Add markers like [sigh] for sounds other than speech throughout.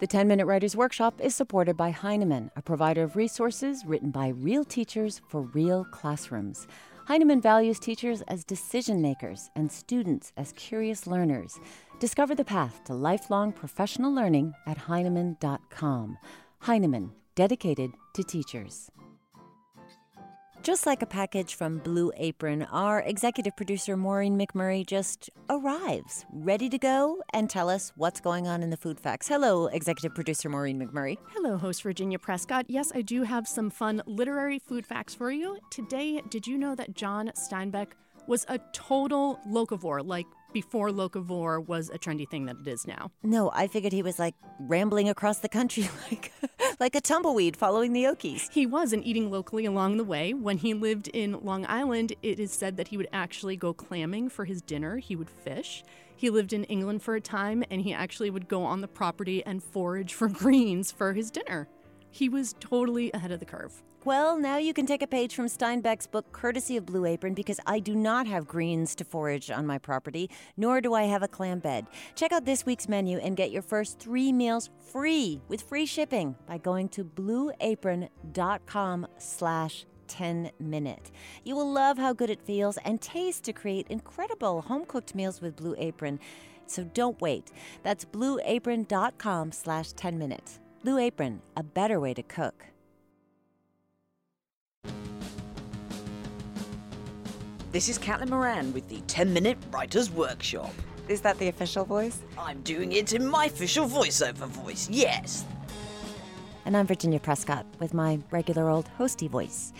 The 10 Minute Writers Workshop is supported by Heinemann, a provider of resources written by real teachers for real classrooms. Heinemann values teachers as decision makers and students as curious learners. Discover the path to lifelong professional learning at Heinemann.com. Heinemann, dedicated to teachers. Just like a package from Blue Apron, our executive producer Maureen McMurray just arrives, ready to go and tell us what's going on in the food facts. Hello, executive producer Maureen McMurray. Hello, host Virginia Prescott. Yes, I do have some fun literary food facts for you. Today, did you know that John Steinbeck was a total locavore, like before locavore was a trendy thing that it is now. No, I figured he was like rambling across the country [laughs] like like a tumbleweed following the Okies. He was and eating locally along the way. When he lived in Long Island, it is said that he would actually go clamming for his dinner. He would fish. He lived in England for a time and he actually would go on the property and forage for [laughs] greens for his dinner. He was totally ahead of the curve. Well, now you can take a page from Steinbeck's book, courtesy of Blue Apron, because I do not have greens to forage on my property, nor do I have a clam bed. Check out this week's menu and get your first three meals free with free shipping by going to blueapron.com slash 10 minute. You will love how good it feels and tastes to create incredible home cooked meals with Blue Apron. So don't wait. That's blueapron.com slash 10 minute. Blue Apron, a better way to cook. This is Caitlin Moran with the 10 Minute Writers Workshop. Is that the official voice? I'm doing it in my official voiceover voice, yes. And I'm Virginia Prescott with my regular old hosty voice.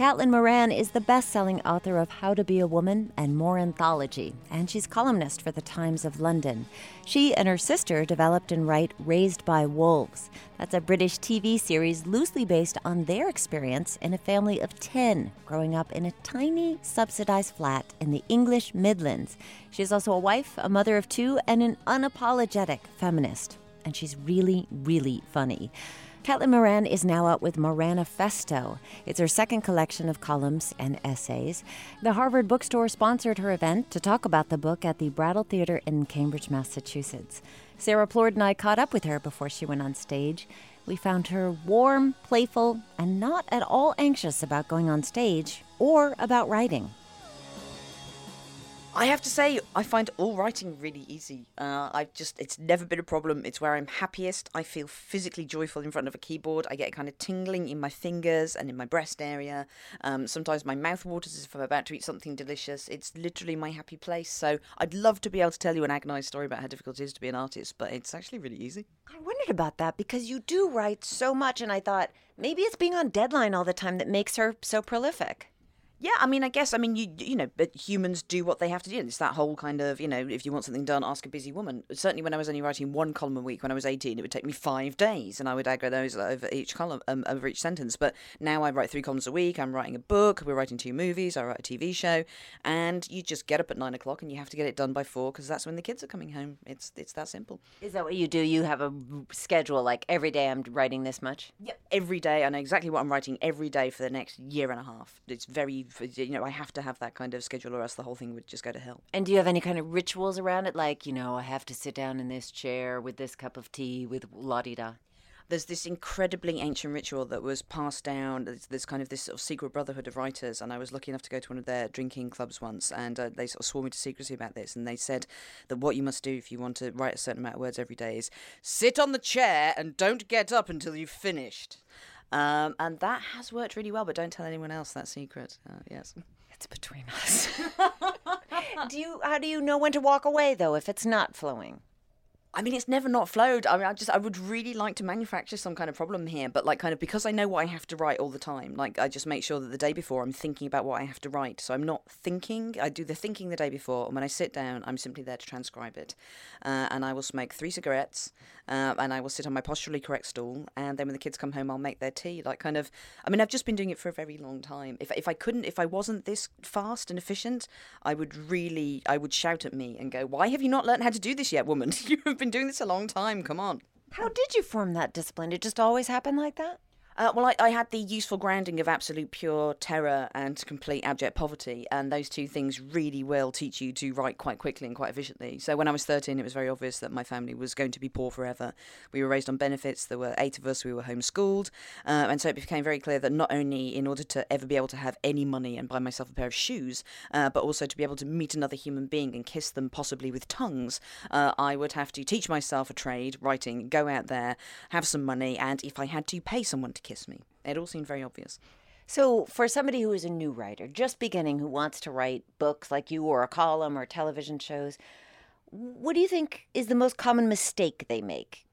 Caitlin Moran is the best selling author of How to Be a Woman and Moranthology, and she's columnist for the Times of London. She and her sister developed and write Raised by Wolves. That's a British TV series loosely based on their experience in a family of 10 growing up in a tiny subsidized flat in the English Midlands. She's also a wife, a mother of two, and an unapologetic feminist. And she's really, really funny. Caitlin Moran is now out with Moranifesto. It's her second collection of columns and essays. The Harvard Bookstore sponsored her event to talk about the book at the Brattle Theater in Cambridge, Massachusetts. Sarah Plourde and I caught up with her before she went on stage. We found her warm, playful, and not at all anxious about going on stage or about writing. I have to say, I find all writing really easy. Uh, I've just, it's never been a problem. It's where I'm happiest. I feel physically joyful in front of a keyboard. I get a kind of tingling in my fingers and in my breast area. Um, sometimes my mouth waters as if I'm about to eat something delicious. It's literally my happy place. So I'd love to be able to tell you an agonized story about how difficult it is to be an artist, but it's actually really easy. I wondered about that because you do write so much, and I thought maybe it's being on deadline all the time that makes her so prolific. Yeah, I mean, I guess, I mean, you you know, but humans do what they have to do. It's that whole kind of, you know, if you want something done, ask a busy woman. Certainly, when I was only writing one column a week when I was eighteen, it would take me five days, and I would aggregate those over each column, um, over each sentence. But now I write three columns a week. I'm writing a book. We're writing two movies. I write a TV show, and you just get up at nine o'clock and you have to get it done by four because that's when the kids are coming home. It's it's that simple. Is that what you do? You have a schedule like every day I'm writing this much? Yep. Every day, I know exactly what I'm writing every day for the next year and a half. It's very, you know, I have to have that kind of schedule or else the whole thing would just go to hell. And do you have any kind of rituals around it? Like, you know, I have to sit down in this chair with this cup of tea with la di da? there's this incredibly ancient ritual that was passed down. There's, there's, kind of this sort of secret brotherhood of writers, and I was lucky enough to go to one of their drinking clubs once, and uh, they sort of swore me to secrecy about this. And they said that what you must do if you want to write a certain amount of words every day is sit on the chair and don't get up until you've finished. Um, and that has worked really well, but don't tell anyone else that secret. Uh, yes. It's between us. [laughs] do you? How do you know when to walk away though if it's not flowing? I mean, it's never not flowed. I mean, I just, I would really like to manufacture some kind of problem here, but like, kind of because I know what I have to write all the time. Like, I just make sure that the day before I'm thinking about what I have to write. So I'm not thinking. I do the thinking the day before, and when I sit down, I'm simply there to transcribe it. Uh, and I will smoke three cigarettes, uh, and I will sit on my posturally correct stool, and then when the kids come home, I'll make their tea. Like, kind of. I mean, I've just been doing it for a very long time. If if I couldn't, if I wasn't this fast and efficient, I would really, I would shout at me and go, "Why have you not learned how to do this yet, woman? [laughs] you have been doing this a long time." Come on. How did you form that discipline? It just always happened like that? Uh, well, I, I, had the useful grounding of absolute pure terror and complete abject poverty, and those two things really will teach you to write quite quickly and quite efficiently. So when I was 13, it was very obvious that my family was going to be poor forever. We were raised on benefits, there were eight of us, we were homeschooled, uh, and so it became very clear that not only in order to ever be able to have any money and buy myself a pair of shoes, uh, but also to be able to meet another human being and kiss them possibly with tongues, uh, I would have to teach myself a trade, writing, go out there, have some money, and if I had to, pay someone to me. It all seemed very obvious. So, for somebody who is a new writer, just beginning, who wants to write books like you or a column or television shows, what do you think is the most common mistake they make?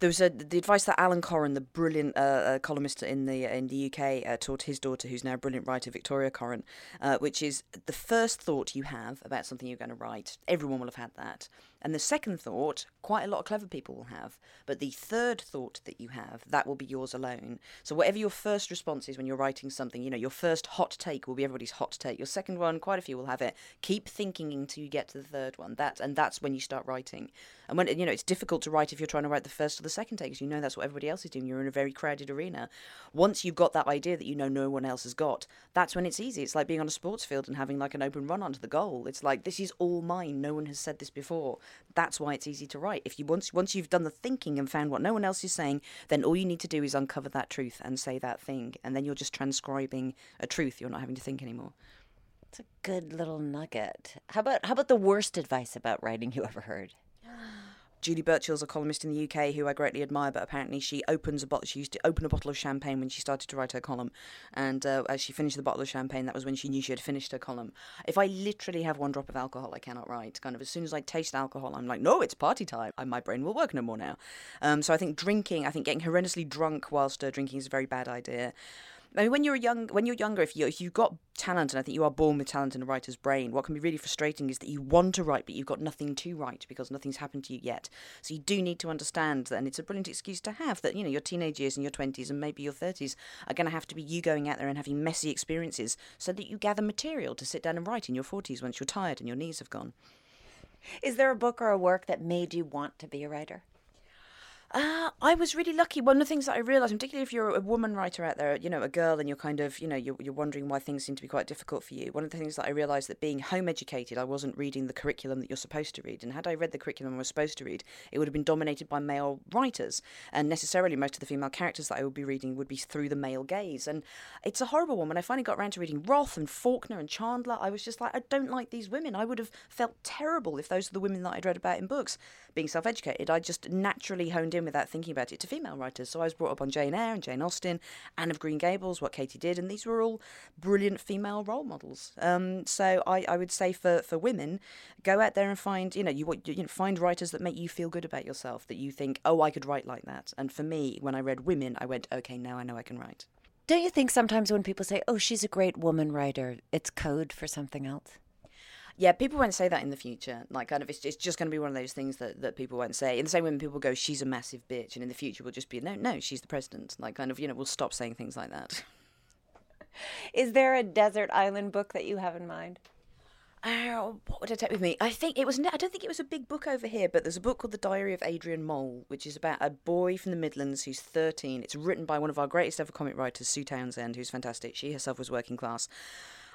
There was a, the advice that Alan Coren, the brilliant uh, uh, columnist in the in the UK, uh, taught his daughter, who's now a brilliant writer, Victoria Coren, uh, which is the first thought you have about something you're going to write. Everyone will have had that. And the second thought, quite a lot of clever people will have. But the third thought that you have, that will be yours alone. So whatever your first response is when you're writing something, you know, your first hot take will be everybody's hot take. Your second one, quite a few will have it. Keep thinking until you get to the third one. That and that's when you start writing. And when you know, it's difficult to write if you're trying to write the first or the second take, because you know that's what everybody else is doing. You're in a very crowded arena. Once you've got that idea that you know no one else has got, that's when it's easy. It's like being on a sports field and having like an open run onto the goal. It's like this is all mine. No one has said this before that's why it's easy to write. If you once once you've done the thinking and found what no one else is saying, then all you need to do is uncover that truth and say that thing, and then you're just transcribing a truth. You're not having to think anymore. It's a good little nugget. How about how about the worst advice about writing you ever heard? Julie Burchill's a columnist in the UK who I greatly admire, but apparently she opens a bottle. She used to open a bottle of champagne when she started to write her column, and uh, as she finished the bottle of champagne, that was when she knew she had finished her column. If I literally have one drop of alcohol, I cannot write. Kind of as soon as I taste alcohol, I'm like, no, it's party time. my brain will work no more now. Um, so I think drinking, I think getting horrendously drunk whilst uh, drinking is a very bad idea. I mean, when you're young, when you're younger, if you if you've got talent, and I think you are born with talent in a writer's brain, what can be really frustrating is that you want to write, but you've got nothing to write because nothing's happened to you yet. So you do need to understand that, and it's a brilliant excuse to have that. You know, your teenage years and your twenties and maybe your thirties are going to have to be you going out there and having messy experiences, so that you gather material to sit down and write in your forties once you're tired and your knees have gone. Is there a book or a work that made you want to be a writer? Uh, I was really lucky. One of the things that I realised, particularly if you're a woman writer out there, you know, a girl, and you're kind of, you know, you're, you're wondering why things seem to be quite difficult for you. One of the things that I realised that being home educated, I wasn't reading the curriculum that you're supposed to read. And had I read the curriculum I was supposed to read, it would have been dominated by male writers. And necessarily, most of the female characters that I would be reading would be through the male gaze. And it's a horrible one. When I finally got around to reading Roth and Faulkner and Chandler, I was just like, I don't like these women. I would have felt terrible if those are the women that I'd read about in books. Being self educated, I just naturally honed in without thinking about it to female writers. So I was brought up on Jane Eyre and Jane Austen, Anne of Green Gables, what Katy did, and these were all brilliant female role models. Um, so I, I would say for, for women, go out there and find you know you, you know find writers that make you feel good about yourself, that you think oh I could write like that. And for me, when I read women, I went okay now I know I can write. Don't you think sometimes when people say, "Oh, she's a great woman writer," it's code for something else? Yeah, people won't say that in the future. Like, kind of, it's, it's just going to be one of those things that, that people won't say. In the same way, when people go, she's a massive bitch, and in the future, we'll just be, no, no, she's the president. Like, kind of, you know, we'll stop saying things like that. [laughs] Is there a desert island book that you have in mind? Uh, what would I take with me? I think it was. I don't think it was a big book over here, but there's a book called The Diary of Adrian Mole, which is about a boy from the Midlands who's 13. It's written by one of our greatest ever comic writers, Sue Townsend, who's fantastic. She herself was working class,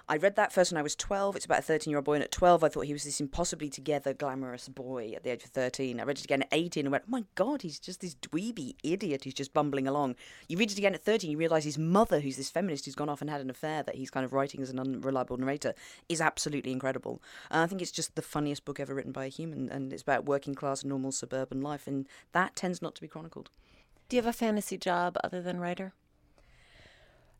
I read that first when I was 12. It's about a 13 year old boy, and at 12, I thought he was this impossibly together, glamorous boy at the age of 13. I read it again at 18 and went, oh my God, he's just this dweeby idiot who's just bumbling along. You read it again at 13, you realise his mother, who's this feminist who's gone off and had an affair that he's kind of writing as an unreliable narrator, is absolutely incredible. And I think it's just the funniest book ever written by a human, and it's about working class, normal suburban life, and that tends not to be chronicled. Do you have a fantasy job other than writer?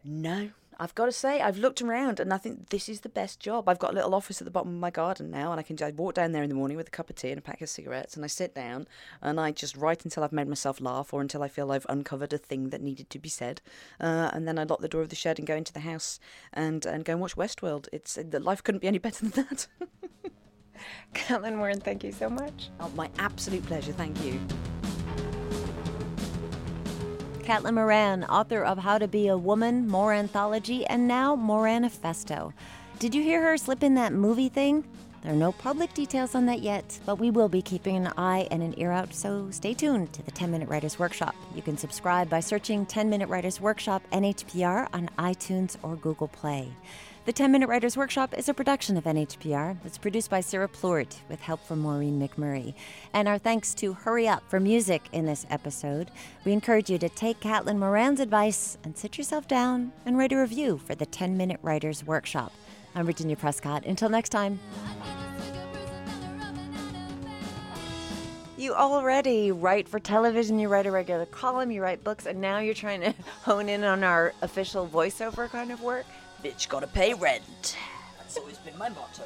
No, I've got to say, I've looked around and I think this is the best job. I've got a little office at the bottom of my garden now, and I can just walk down there in the morning with a cup of tea and a pack of cigarettes, and I sit down and I just write until I've made myself laugh or until I feel I've uncovered a thing that needed to be said, uh, and then I lock the door of the shed and go into the house and and go and watch Westworld. It's uh, life couldn't be any better than that. [laughs] Caitlin Moran, thank you so much. Oh, my absolute pleasure. Thank you. Caitlin Moran, author of How to Be a Woman, Moranthology, and now Moranifesto. Did you hear her slip in that movie thing? There are no public details on that yet, but we will be keeping an eye and an ear out, so stay tuned to the 10 Minute Writers Workshop. You can subscribe by searching 10 Minute Writers Workshop NHPR on iTunes or Google Play. The 10 Minute Writers Workshop is a production of NHPR. It's produced by Sarah Plourde with help from Maureen McMurray. And our thanks to Hurry Up for music in this episode. We encourage you to take Caitlin Moran's advice and sit yourself down and write a review for the 10 Minute Writers Workshop. I'm Virginia Prescott. Until next time. You already write for television, you write a regular column, you write books, and now you're trying to [laughs] hone in on our official voiceover kind of work? Bitch gotta pay rent. That's always been my motto.